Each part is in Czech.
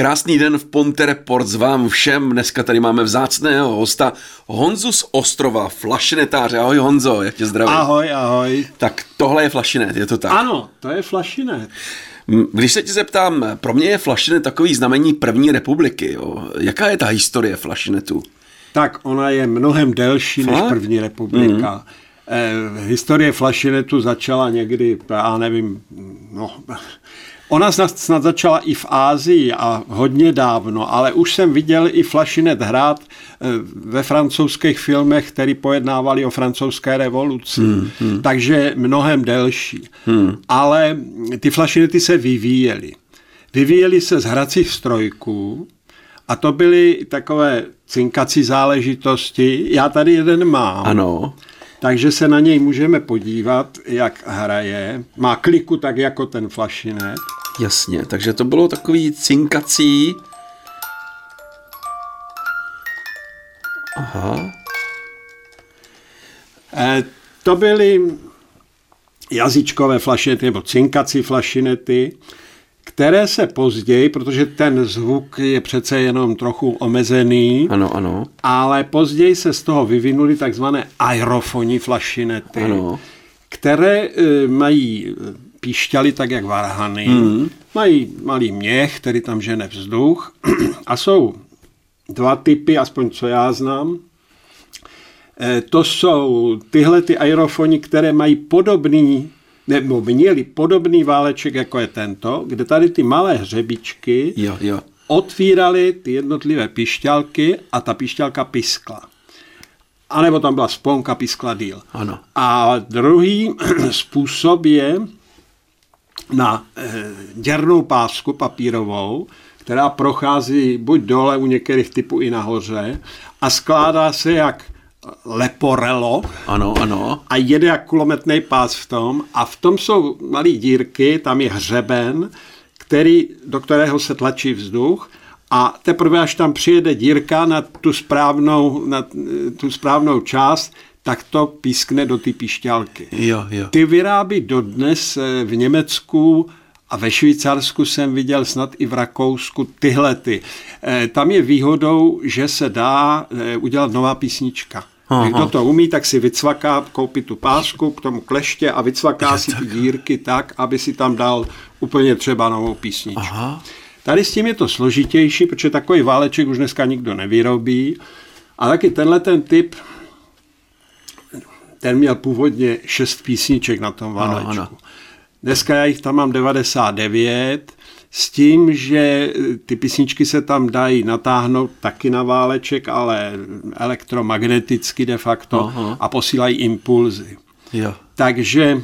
Krásný den v Ponte Reports vám všem. Dneska tady máme vzácného hosta Honzu z Ostrova, flašinetáře. Ahoj Honzo, jak tě zdravím. Ahoj, ahoj. Tak tohle je flašinet, je to tak? Ano, to je flašinet. Když se ti zeptám, pro mě je flašinet takový znamení první republiky. Jo. Jaká je ta historie flašinetu? Tak ona je mnohem delší Fakt? než první republika. Mm. Eh, historie flašinetu začala někdy, já nevím, no, Ona snad začala i v Ázii a hodně dávno, ale už jsem viděl i flašinet hrát eh, ve francouzských filmech, který pojednávali o francouzské revoluci. Hmm, hmm. Takže mnohem delší. Hmm. Ale ty flašinety se vyvíjely. Vyvíjely se z hracích strojků a to byly takové cinkací záležitosti. Já tady jeden mám. Ano. Takže se na něj můžeme podívat, jak hraje. Má kliku tak jako ten flašinet. Jasně, takže to bylo takový cinkací. Aha. E, to byly jazyčkové flašinety nebo cinkací flašinety, které se později, protože ten zvuk je přece jenom trochu omezený, ano, ano. ale později se z toho vyvinuly takzvané aerofonní flašinety, ano. které e, mají píšťaly tak jak varhany, mm. Mají malý měch, který tam žene vzduch a jsou dva typy, aspoň co já znám. E, to jsou tyhle ty aerofony, které mají podobný nebo měli podobný váleček, jako je tento, kde tady ty malé hřebičky jo, jo. otvíraly ty jednotlivé pišťalky a ta pišťalka piskla. A nebo tam byla sponka, piskla díl. Ano. A druhý způsob je, na eh, děrnou pásku papírovou, která prochází buď dole u některých typů i nahoře a skládá se jak leporelo. Ano, ano. A jede jak kulometný pás v tom. A v tom jsou malé dírky, tam je hřeben, který, do kterého se tlačí vzduch a teprve až tam přijede dírka na tu správnou, na tu správnou část, tak to pískne do ty pišťalky. Jo, jo. Ty vyrábí dodnes eh, v Německu a ve Švýcarsku jsem viděl snad i v Rakousku tyhle ty. Eh, tam je výhodou, že se dá eh, udělat nová písnička. Aha. Kdo to umí, tak si vycvaká, koupí tu pásku k tomu kleště a vycvaká si ty dírky tak, aby si tam dal úplně třeba novou písničku. Aha. Tady s tím je to složitější, protože takový váleček už dneska nikdo nevyrobí. A taky tenhle ten typ ten měl původně šest písniček na tom válečku. Ano, ano. Dneska já jich tam mám 99, s tím, že ty písničky se tam dají natáhnout taky na váleček, ale elektromagneticky de facto Aha. a posílají impulzy. Jo. Takže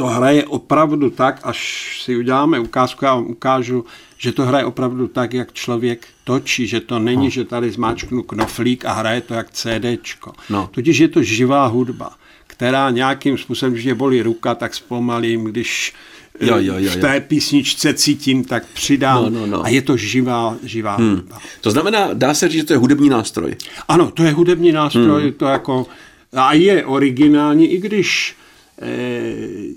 to hraje opravdu tak, až si uděláme ukázku, já vám ukážu, že to hraje opravdu tak, jak člověk točí, že to není, no. že tady zmáčknu knoflík a hraje to jak CDčko. No. Totiž je to živá hudba, která nějakým způsobem, když mě bolí ruka, tak zpomalím, když jo, jo, jo, v té písničce cítím, tak přidám. No, no, no. A je to živá, živá hmm. hudba. To znamená, dá se říct, že to je hudební nástroj. Ano, to je hudební nástroj, hmm. to jako a je originální, i když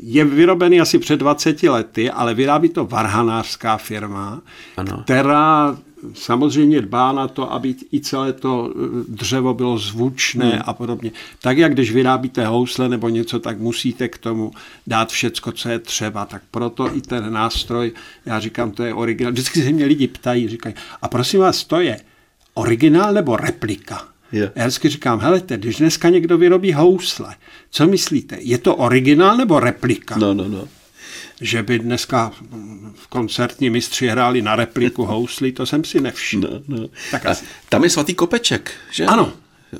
je vyrobený asi před 20 lety, ale vyrábí to varhanářská firma, ano. která samozřejmě dbá na to, aby i celé to eh, dřevo bylo zvučné hmm. a podobně. Tak jak když vyrábíte housle nebo něco, tak musíte k tomu dát všecko, co je třeba. Tak proto i ten nástroj, já říkám, to je originál. Vždycky se mě lidi ptají, říkají, a prosím vás, to je originál nebo replika? Yeah. Já vždycky říkám, hele, když dneska někdo vyrobí housle, co myslíte, je to originál nebo replika? No, no, no. Že by dneska v koncertní mistři hráli na repliku houslí, to jsem si nevšiml. No, no. Tak asi. tam je svatý kopeček, že? Ano.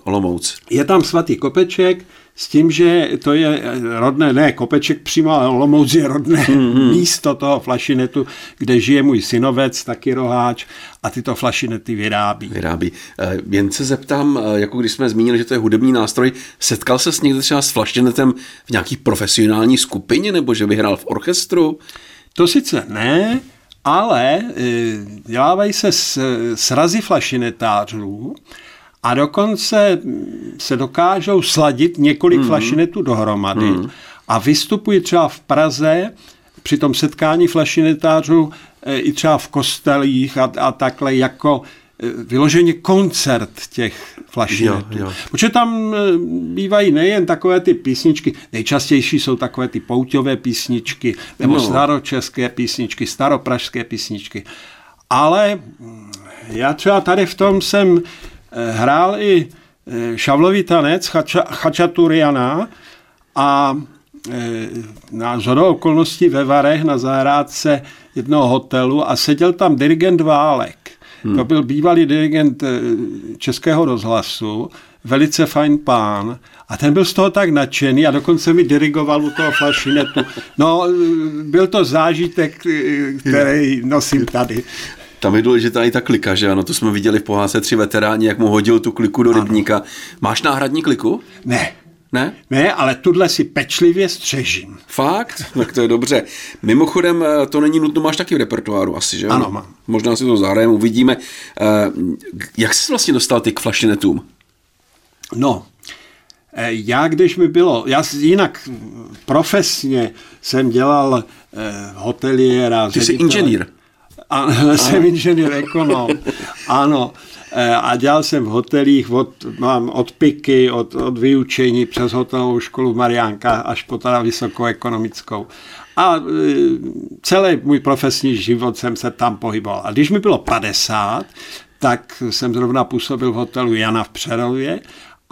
Olomouc. Je tam svatý kopeček, s tím, že to je rodné, ne Kopeček přímo, ale Olomouc je rodné mm-hmm. místo toho flašinetu, kde žije můj synovec, taky roháč a tyto flašinety vyrábí. Vyrábí. Eh, jen se zeptám, eh, jako když jsme zmínili, že to je hudební nástroj, setkal se s někdy třeba s flašinetem v nějaký profesionální skupině, nebo že vyhrál v orchestru? To sice ne, ale eh, dělávají se srazy flašinetářů, a dokonce se dokážou sladit několik mm. flašinetů dohromady mm. a vystupují třeba v Praze při tom setkání flašinetářů i třeba v kostelích a, a takhle jako vyloženě koncert těch flašinetů. Jo, jo. Protože tam bývají nejen takové ty písničky, nejčastější jsou takové ty pouťové písničky, nebo no. staročeské písničky, staropražské písničky. Ale já třeba tady v tom jsem hrál i šavlový tanec Chača, Chačaturiana a e, na zhodou okolností ve Varech na zahrádce jednoho hotelu a seděl tam dirigent Válek. Hmm. To byl bývalý dirigent e, Českého rozhlasu, velice fajn pán a ten byl z toho tak nadšený a dokonce mi dirigoval u toho flašinetu. No, byl to zážitek, který nosím tady. Tam je důležitá i ta klika, že ano, to jsme viděli v pohádce tři veteráni, jak mu hodil tu kliku do ano. rybníka. Máš náhradní kliku? Ne. Ne? Ne, ale tuhle si pečlivě střežím. Fakt? Tak to je dobře. Mimochodem, eh, to není nutno, máš taky v repertoáru asi, že? Ano, mám. Možná si to zároveň uvidíme. Eh, jak jsi vlastně dostal ty k flašinetům? No, eh, já když mi bylo, já jinak profesně jsem dělal hoteliéra. Ty jsi inženýr. A, jsem inženýr ekonom. Ano. E, a dělal jsem v hotelích od, mám od piky, od, od vyučení přes hotelovou školu Mariánka až po teda vysokou ekonomickou. A e, celý můj profesní život jsem se tam pohyboval. A když mi bylo 50, tak jsem zrovna působil v hotelu Jana v Přerově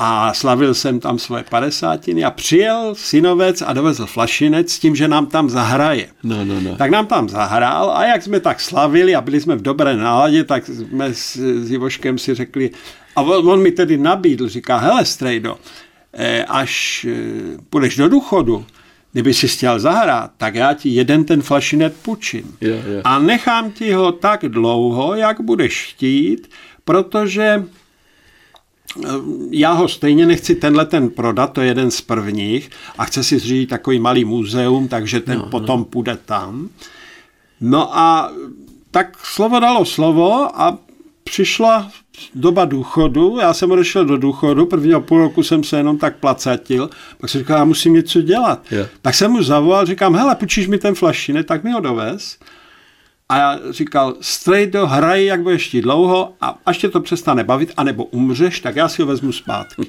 a slavil jsem tam svoje padesátiny a přijel synovec a dovezl flašinec s tím, že nám tam zahraje. No, no, no. Tak nám tam zahrál a jak jsme tak slavili a byli jsme v dobré náladě, tak jsme s, s Ivoškem si řekli, a on, on mi tedy nabídl, říká, hele Strejdo, eh, až eh, půjdeš do důchodu, kdyby si chtěl zahrát, tak já ti jeden ten flašinet půjčím. Yeah, yeah. A nechám ti ho tak dlouho, jak budeš chtít, protože já ho stejně nechci tenhle ten prodat, to je jeden z prvních a chce si zřídit takový malý muzeum, takže ten no, potom no. půjde tam. No a tak slovo dalo slovo a přišla doba důchodu, já jsem odešel do důchodu, prvního půl roku jsem se jenom tak placatil, pak jsem říkal, já musím něco dělat. Yeah. Tak jsem mu zavolal, říkám, hele, půjčíš mi ten flašine, tak mi ho dovez. A já říkal, Strejdo, hraj, jak budeš ti dlouho a až tě to přestane bavit, anebo umřeš, tak já si ho vezmu zpátky.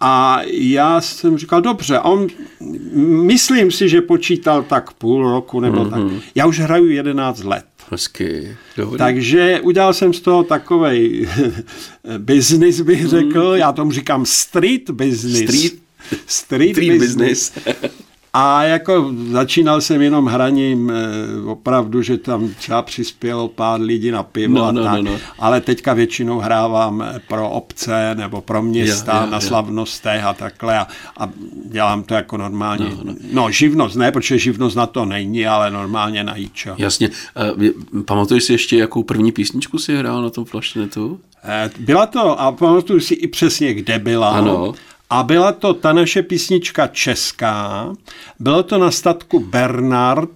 A já jsem říkal, dobře, a on, myslím si, že počítal tak půl roku nebo mm-hmm. tak. Mhm. Já už hraju 11 let. Hezky, dobrý. Takže udělal jsem z toho takový business, bych řekl. Mm. Já tomu říkám street business. Street, street, street business. business. A jako začínal jsem jenom hraním eh, opravdu, že tam třeba přispělo pár lidí na pivo no, a no, tak, no, no. ale teďka většinou hrávám eh, pro obce nebo pro města ja, ja, na slavnostech a takhle a, a dělám to jako normálně. No, no. no živnost ne, protože živnost na to není, ale normálně na jíčo. Jasně. Uh, pamatuješ si ještě, jakou první písničku si hrál na tom flašnetu? Byla to, a pamatuju si i přesně, kde byla. Ano. A byla to ta naše písnička česká, bylo to na statku Bernard,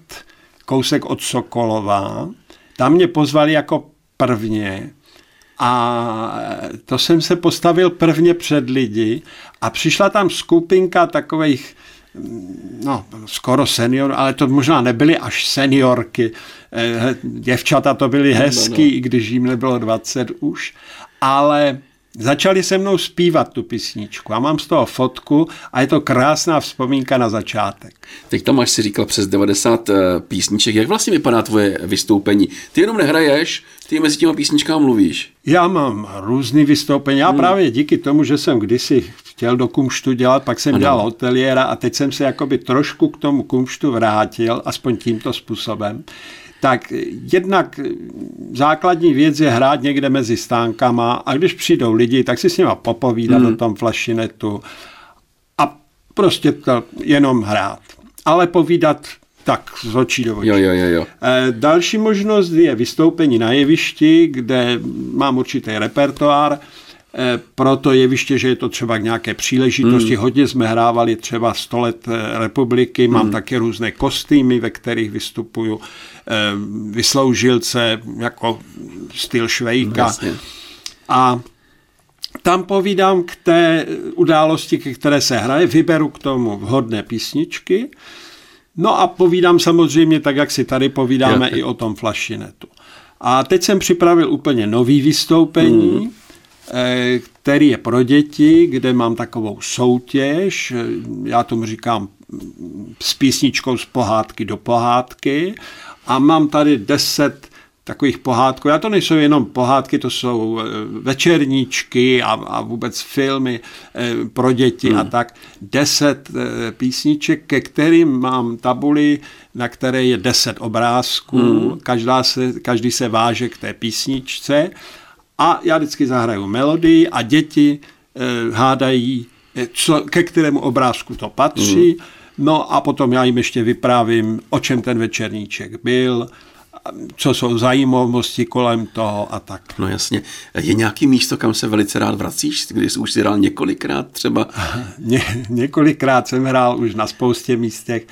kousek od Sokolova. Tam mě pozvali jako prvně a to jsem se postavil prvně před lidi a přišla tam skupinka takových no, skoro senior, ale to možná nebyly až seniorky. Eh, děvčata to byly hezký, no, no. i když jim nebylo 20 už, ale Začali se mnou zpívat tu písničku a mám z toho fotku a je to krásná vzpomínka na začátek. Teď tam máš si říkal přes 90 eh, písniček. Jak vlastně vypadá tvoje vystoupení? Ty jenom nehraješ, ty mezi těma písničkama mluvíš. Já mám různý vystoupení. Já hmm. právě díky tomu, že jsem kdysi chtěl do kumštu dělat, pak jsem ano. dělal hoteliéra a teď jsem se jakoby trošku k tomu kumštu vrátil, aspoň tímto způsobem tak jednak základní věc je hrát někde mezi stánkama a když přijdou lidi, tak si s nima popovídat hmm. o tom flašinetu a prostě to jenom hrát. Ale povídat tak z očí do očí. Jo, jo, jo, jo. E, další možnost je vystoupení na jevišti, kde mám určitý repertoár, pro to jeviště, že je to třeba k nějaké příležitosti. Hmm. Hodně jsme hrávali třeba 100 let e, republiky, mám hmm. taky různé kostýmy, ve kterých vystupuju. Eh, vysloužilce jako styl Švejka. Vlastně. A tam povídám k té události, ke které se hraje, vyberu k tomu vhodné písničky, No a povídám samozřejmě tak, jak si tady povídáme jo. i o tom flašinetu. A teď jsem připravil úplně nový vystoupení, mm. Který je pro děti, kde mám takovou soutěž, já tomu říkám s písničkou z pohádky do pohádky a mám tady deset takových pohádků. Já to nejsou jenom pohádky, to jsou eh, večerníčky a, a vůbec filmy eh, pro děti hmm. a tak. Deset eh, písniček, ke kterým mám tabuli, na které je deset obrázků. Hmm. Každá se, každý se váže k té písničce a já vždycky zahraju melodii a děti hádají, co, ke kterému obrázku to patří. Hmm. No a potom já jim ještě vyprávím, o čem ten večerníček byl, co jsou zajímavosti kolem toho a tak. No jasně. Je nějaký místo, kam se velice rád vracíš, když jsi už si hrál několikrát třeba? Ně, několikrát jsem hrál už na spoustě místech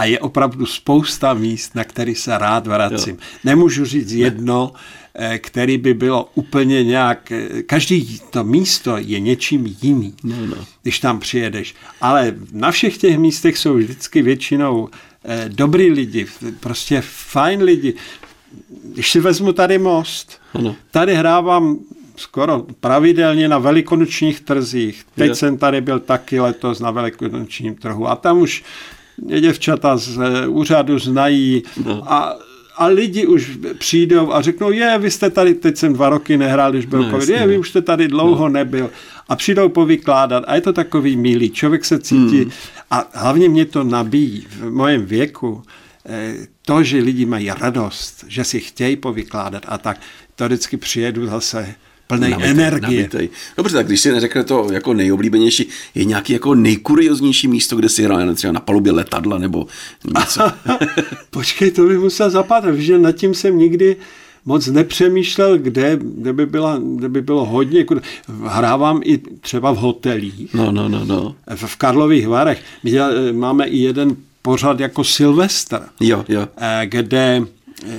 a je opravdu spousta míst, na který se rád vracím. Jo. Nemůžu říct jedno, eh, který by bylo úplně nějak... Eh, každý to místo je něčím jiným, no, no. když tam přijedeš. Ale na všech těch místech jsou vždycky většinou eh, dobrý lidi, prostě fajn lidi. Když si vezmu tady most, ano. tady hrávám skoro pravidelně na velikonočních trzích. Teď je. jsem tady byl taky letos na velikonočním trhu a tam už děvčata z eh, úřadu znají no. a a lidi už přijdou a řeknou, je, vy jste tady, teď jsem dva roky nehrál, když byl no, covid, je, vy už jste tady dlouho no. nebyl. A přijdou povykládat a je to takový milý, člověk se cítí hmm. a hlavně mě to nabíjí v mojem věku, eh, to, že lidi mají radost, že si chtějí povykládat a tak, to vždycky přijedu zase plný energie. Nabitej. Dobře, tak když si neřekne to jako nejoblíbenější, je nějaký jako nejkurioznější místo, kde si hrál třeba na palubě letadla nebo něco? Počkej, to bych musel zapadat, že nad tím jsem nikdy moc nepřemýšlel, kde, kde, by, byla, kde by bylo hodně. Hrávám i třeba v hotelích. No, no, no, no. V, v Karlových Varech. My máme i jeden pořad jako Silvestr, jo, jo. Eh, kde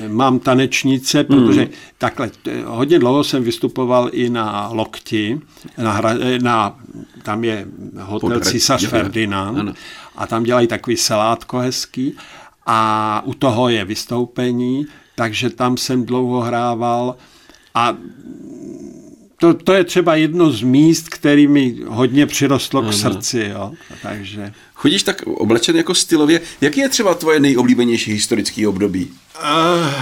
mám tanečnice, protože mm. takhle hodně dlouho jsem vystupoval i na Lokti, na, hra, eh, na tam je hotel Císař Ferdinand ano. a tam dělají takový salátko hezký a u toho je vystoupení, takže tam jsem dlouho hrával a to, to je třeba jedno z míst, který mi hodně přirostlo k srdci. Jo. Takže... Chodíš tak oblečen jako stylově. Jaký je třeba tvoje nejoblíbenější historický období? Uh,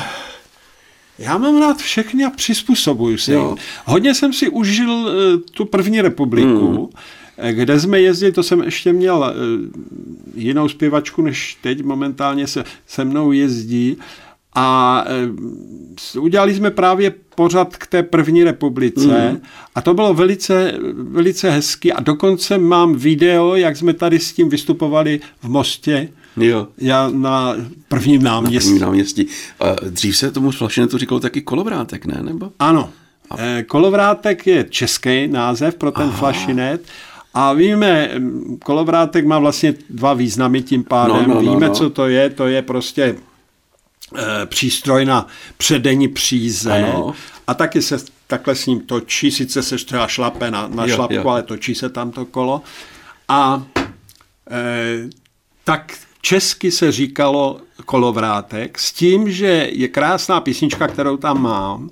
já mám rád všechny a přizpůsobuju si. Jo. Hodně jsem si užil uh, tu první republiku, hmm. Eh, kde jsme jezdili, to jsem ještě měl uh, jinou zpěvačku, než teď momentálně se, se mnou jezdí. A e, udělali jsme právě pořad k té první republice mm. a to bylo velice, velice hezky a dokonce mám video, jak jsme tady s tím vystupovali v Mostě, Jo. Já na prvním náměstí. Na prvním náměstí. Dřív se tomu flašinetu říkalo taky kolovrátek, ne? Nebo? Ano. A... E, kolovrátek je český název pro ten Aha. flašinet a víme, kolovrátek má vlastně dva významy tím pádem. No, no, no, víme, no. co to je. To je prostě Eh, přístroj na předení příze ano. a taky se takhle s ním točí, sice se třeba šlape na, na jo, šlapku, jo. ale točí se tam to kolo. A e, tak česky se říkalo kolovrátek s tím, že je krásná písnička, kterou tam mám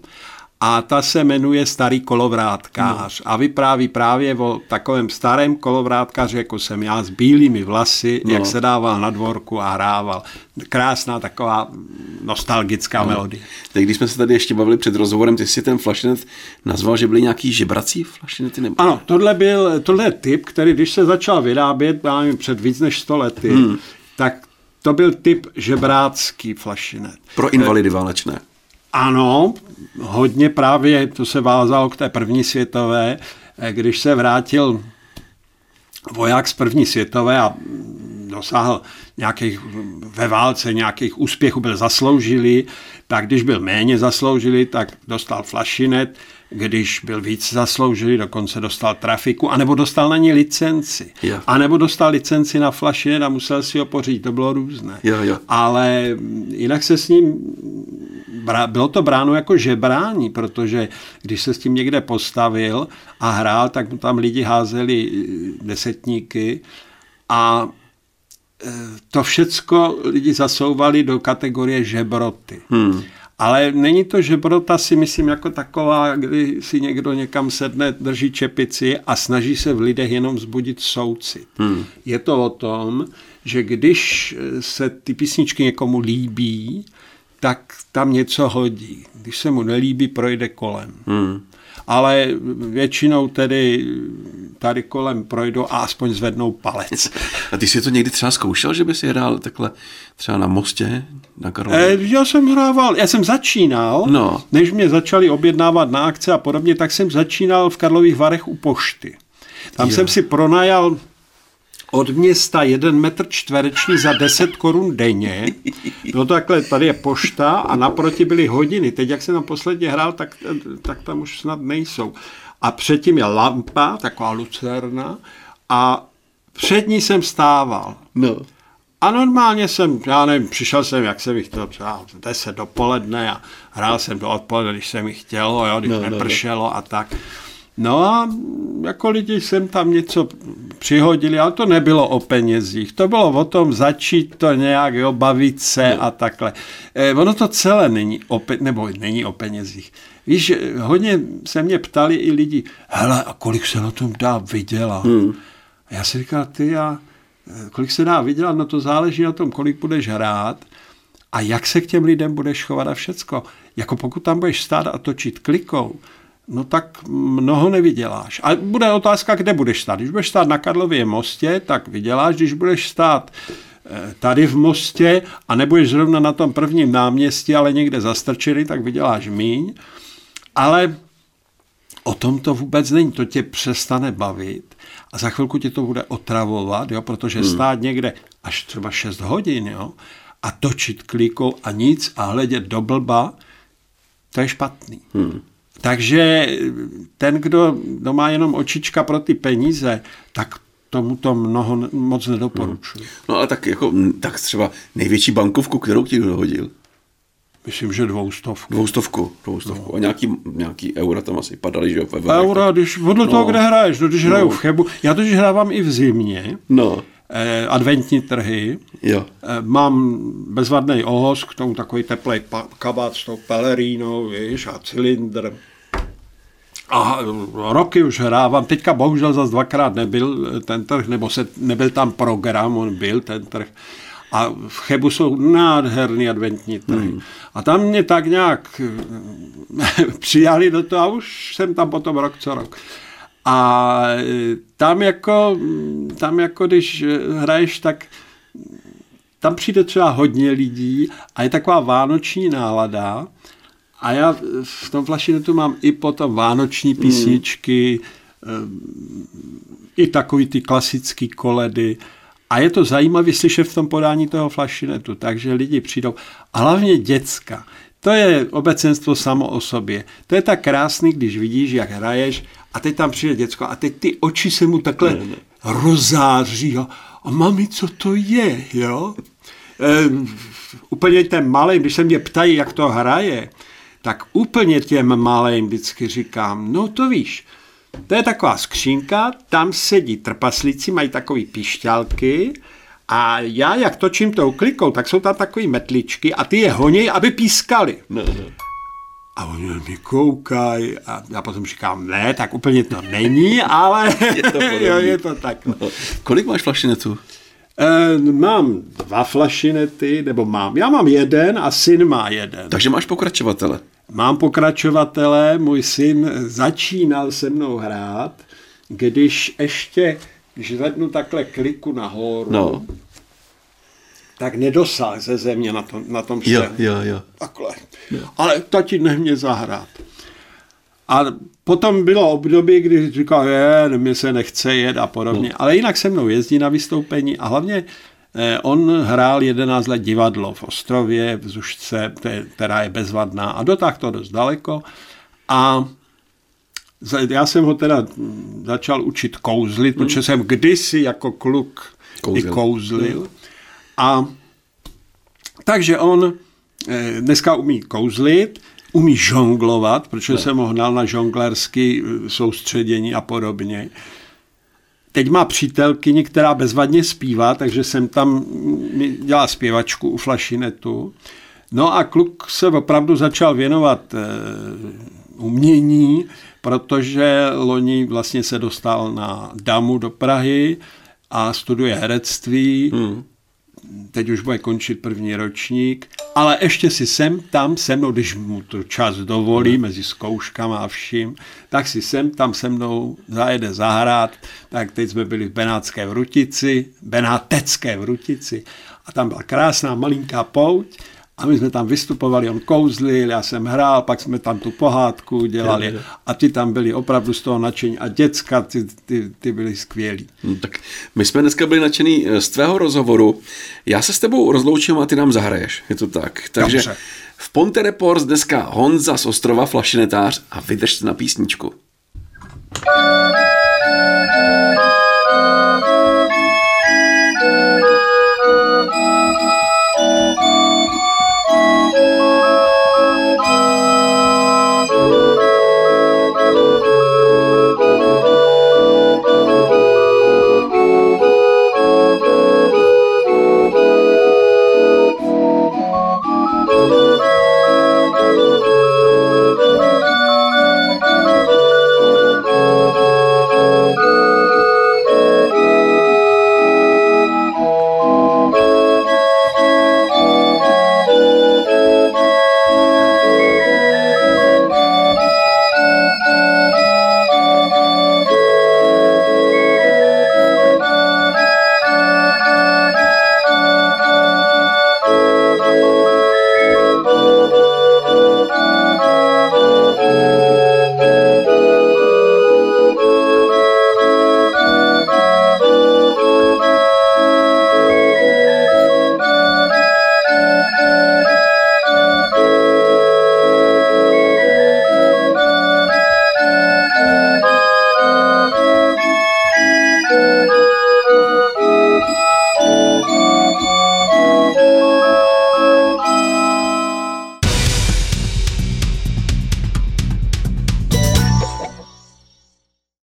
a ta se jmenuje Starý kolovrátkář no. a vypráví právě o takovém starém kolovrátkaři, jako jsem já, s bílými vlasy, no. jak se dával na dvorku a hrával. Krásná taková nostalgická no. melodie. Tak když jsme se tady ještě bavili před rozhovorem, ty jsi ten flašinet nazval, že byly nějaký žebrací flašinety? Nebo... Ano, tohle byl tohle typ, který když se začal vyrábět, nevím, před víc než 100 lety, hmm. tak to byl typ žebrácký flašinet. Pro invalidy válečné. Ano, hodně právě to se vázalo k té první světové, eh, když se vrátil voják z první světové a dosáhl nějakých ve válce nějakých úspěchů, byl zasloužilý, tak když byl méně zasloužilý, tak dostal flašinet, když byl víc zasloužilý, dokonce dostal trafiku, anebo dostal na ní licenci. Jo. A nebo dostal licenci na flašinet a musel si ho pořídit, to bylo různé. Jo, jo. Ale jinak se s ním bylo to bráno jako žebrání, protože když se s tím někde postavil a hrál, tak mu tam lidi házeli desetníky a to všecko lidi zasouvali do kategorie žebroty. Hmm. Ale není to žebrota si myslím jako taková, kdy si někdo někam sedne, drží čepici a snaží se v lidech jenom zbudit soucit. Hmm. Je to o tom, že když se ty písničky někomu líbí, tak tam něco hodí. Když se mu nelíbí, projde kolem. Hmm ale většinou tedy tady kolem projdou a aspoň zvednou palec. A ty jsi to někdy třeba zkoušel, že by si hrál takhle třeba na mostě, na Karlově? E, já jsem hrával, já jsem začínal, no. než mě začali objednávat na akce a podobně, tak jsem začínal v Karlových Varech u pošty. Tam jo. jsem si pronajal od města jeden metr čtvereční za 10 korun denně. To takhle, tady je pošta a naproti byly hodiny. Teď, jak jsem tam posledně hrál, tak, tak tam už snad nejsou. A předtím je lampa, taková lucerna, a před ní jsem stával. No. A normálně jsem, já nevím, přišel jsem, jak jsem jich chtěl, třeba 10 dopoledne a hrál jsem do odpoledne, když se mi chtělo, jo, když no, nepršelo no, no. a tak. No a jako lidi jsem tam něco přihodili, ale to nebylo o penězích. To bylo o tom začít to nějak, jo, bavit se no. a takhle. Eh, ono to celé není o, pe- nebo není o penězích. Víš, hodně se mě ptali i lidi, hele, a kolik se na tom dá vydělat? Hmm. A já si říkal, ty a eh, kolik se dá vydělat, no to záleží na tom, kolik budeš hrát a jak se k těm lidem budeš chovat a všecko. Jako pokud tam budeš stát a točit klikou, no tak mnoho nevyděláš. A bude otázka, kde budeš stát. Když budeš stát na Karlově mostě, tak vyděláš. Když budeš stát eh, tady v mostě a nebudeš zrovna na tom prvním náměstí, ale někde zastrčený, tak vyděláš míň. Ale o tom to vůbec není. To tě přestane bavit a za chvilku tě to bude otravovat, jo, protože hmm. stát někde až třeba 6 hodin jo, a točit klikou a nic a hledět do blba, to je špatný. Hmm. Takže ten, kdo, má jenom očička pro ty peníze, tak tomu to mnoho moc nedoporučuji. No ale tak jako, tak třeba největší bankovku, kterou ti dohodil? Myslím, že dvoustovku. Dvoustovku, dvoustovku. No. A nějaký, nějaký eura tam asi padaly, že jo? Eura, když, podle no. toho, kde hraješ. No, když no. hraju v Chebu, já totiž hrávám i v zimě. No. Eh, adventní trhy. Jo. Eh, mám bezvadný ohos, k tomu takový teplej kabát s tou pelerínou, víš, a cylindr. A roky už hrávám, teďka bohužel zase dvakrát nebyl ten trh, nebo se, nebyl tam program, on byl ten trh. A v Chebu jsou nádherný adventní trhy. Hmm. A tam mě tak nějak přijali do toho a už jsem tam potom rok co rok. A tam jako, tam jako když hraješ, tak tam přijde třeba hodně lidí a je taková vánoční nálada a já v tom flašinetu mám i potom vánoční hmm. písničky, mm. i takový ty klasické koledy. A je to zajímavé slyšet v tom podání toho flašinetu, takže lidi přijdou. A hlavně děcka. To je obecenstvo samo o sobě. To je tak krásný, když vidíš, jak hraješ a teď tam přijde děcko a teď ty oči se mu takhle ne, ne. rozáří. A, a mami, co to je, jo? E, úplně ten malý, když se mě ptají, jak to hraje, tak úplně těm malým vždycky říkám, no to víš, to je taková skřínka, tam sedí trpaslíci, mají takové pišťalky a já jak točím tou klikou, tak jsou tam takové metličky a ty je honí, aby pískali. Ne, ne. A oni mi koukají a já potom říkám, ne, tak úplně to není, ale je to, jo, je to tak. No. Kolik máš flašinetů? E, mám dva flašinety, nebo mám, já mám jeden a syn má jeden. Takže máš pokračovatele? Mám pokračovatele, můj syn začínal se mnou hrát, když ještě, když zvednu takhle kliku nahoru, no. tak nedosáhl ze země na, tom, na tom jo, jo, jo. Takhle. Jo. Ale tati nemě zahrát. A potom bylo období, kdy říkal, je, mě se nechce jet a podobně. No. Ale jinak se mnou jezdí na vystoupení a hlavně Eh, on hrál 11 let divadlo v Ostrově, v Zušce, která je bezvadná a dotáhl to dost daleko. A já jsem ho teda začal učit kouzlit, hmm. protože jsem kdysi jako kluk Kouzil. i kouzlil. Hmm. A takže on eh, dneska umí kouzlit, umí žonglovat, protože ne. jsem ho hnal na žonglerský eh, soustředění a podobně. teď má přítelkyni, která bezvadně zpívá, takže jsem tam mi dělá zpěvačku u flašinetu. No a kluk se opravdu začal věnovat e, umění, protože loni vlastně se dostal na Damu do Prahy a studuje herectví. Hmm. Teď už bude končit první ročník, ale ještě si sem tam se mnou, když mu to čas dovolí, mezi zkouškama a vším, tak si sem tam se mnou zajede zahrát. Tak teď jsme byli v Benátské Vrutici, Benátecké Vrutici. A tam byla krásná malinká pouť a my jsme tam vystupovali, on kouzlil, já jsem hrál, pak jsme tam tu pohádku dělali a ty tam byli opravdu z toho nadšení a děcka, ty, ty, ty byli skvělí. No, tak my jsme dneska byli nadšení eh, z tvého rozhovoru. Já se s tebou rozloučím a ty nám zahraješ, je to tak. Takže Dobře. v Ponte Reports dneska Honza z Ostrova Flašinetář a vydržte na písničku. Thank you.